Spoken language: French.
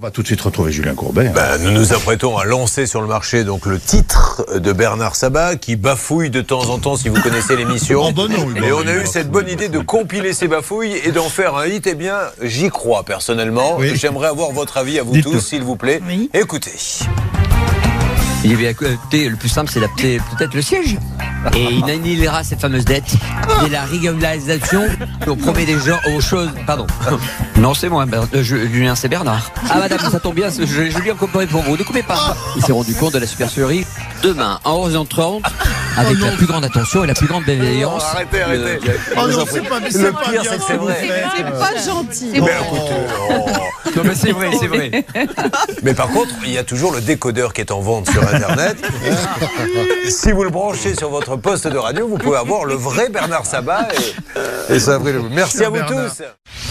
On va tout de suite retrouver Julien Courbet. Ben, nous nous apprêtons à lancer sur le marché donc le titre de Bernard Sabat qui bafouille de temps en temps si vous connaissez l'émission. Oh, et on a eu cette bonne idée de compiler ces bafouilles et d'en faire un hit. Eh bien, j'y crois personnellement. Oui. J'aimerais avoir votre avis à vous tous, s'il vous plaît. Oui. Écoutez. Il avait écouté, le plus simple, c'est d'appeler peut-être le siège. Et il annihilera cette fameuse dette. Et la régularisation, on promet des gens aux choses. Pardon. Non, c'est moi, euh, je- Julien, c'est Bernard. Ah, madame, ça tombe bien, je, je lui ai comparé pour vous. Ne coupez pas. Il s'est rendu compte de la supercherie. Demain, en 11h30, avec la plus grande attention et la plus grande bienveillance. Oh, arrêtez, arrêtez. Le- Oh non, c'est pas, c'est Le pire, c'est que c'est vrai. pas gentil. Mais écoutez. Non, mais c'est vrai, c'est vrai. Mais par contre, il y a toujours le décodeur qui est en vente sur Internet. si vous le branchez sur votre poste de radio, vous pouvez avoir le vrai Bernard Sabat. Et, et ça, après, Merci à vous Bernard. tous.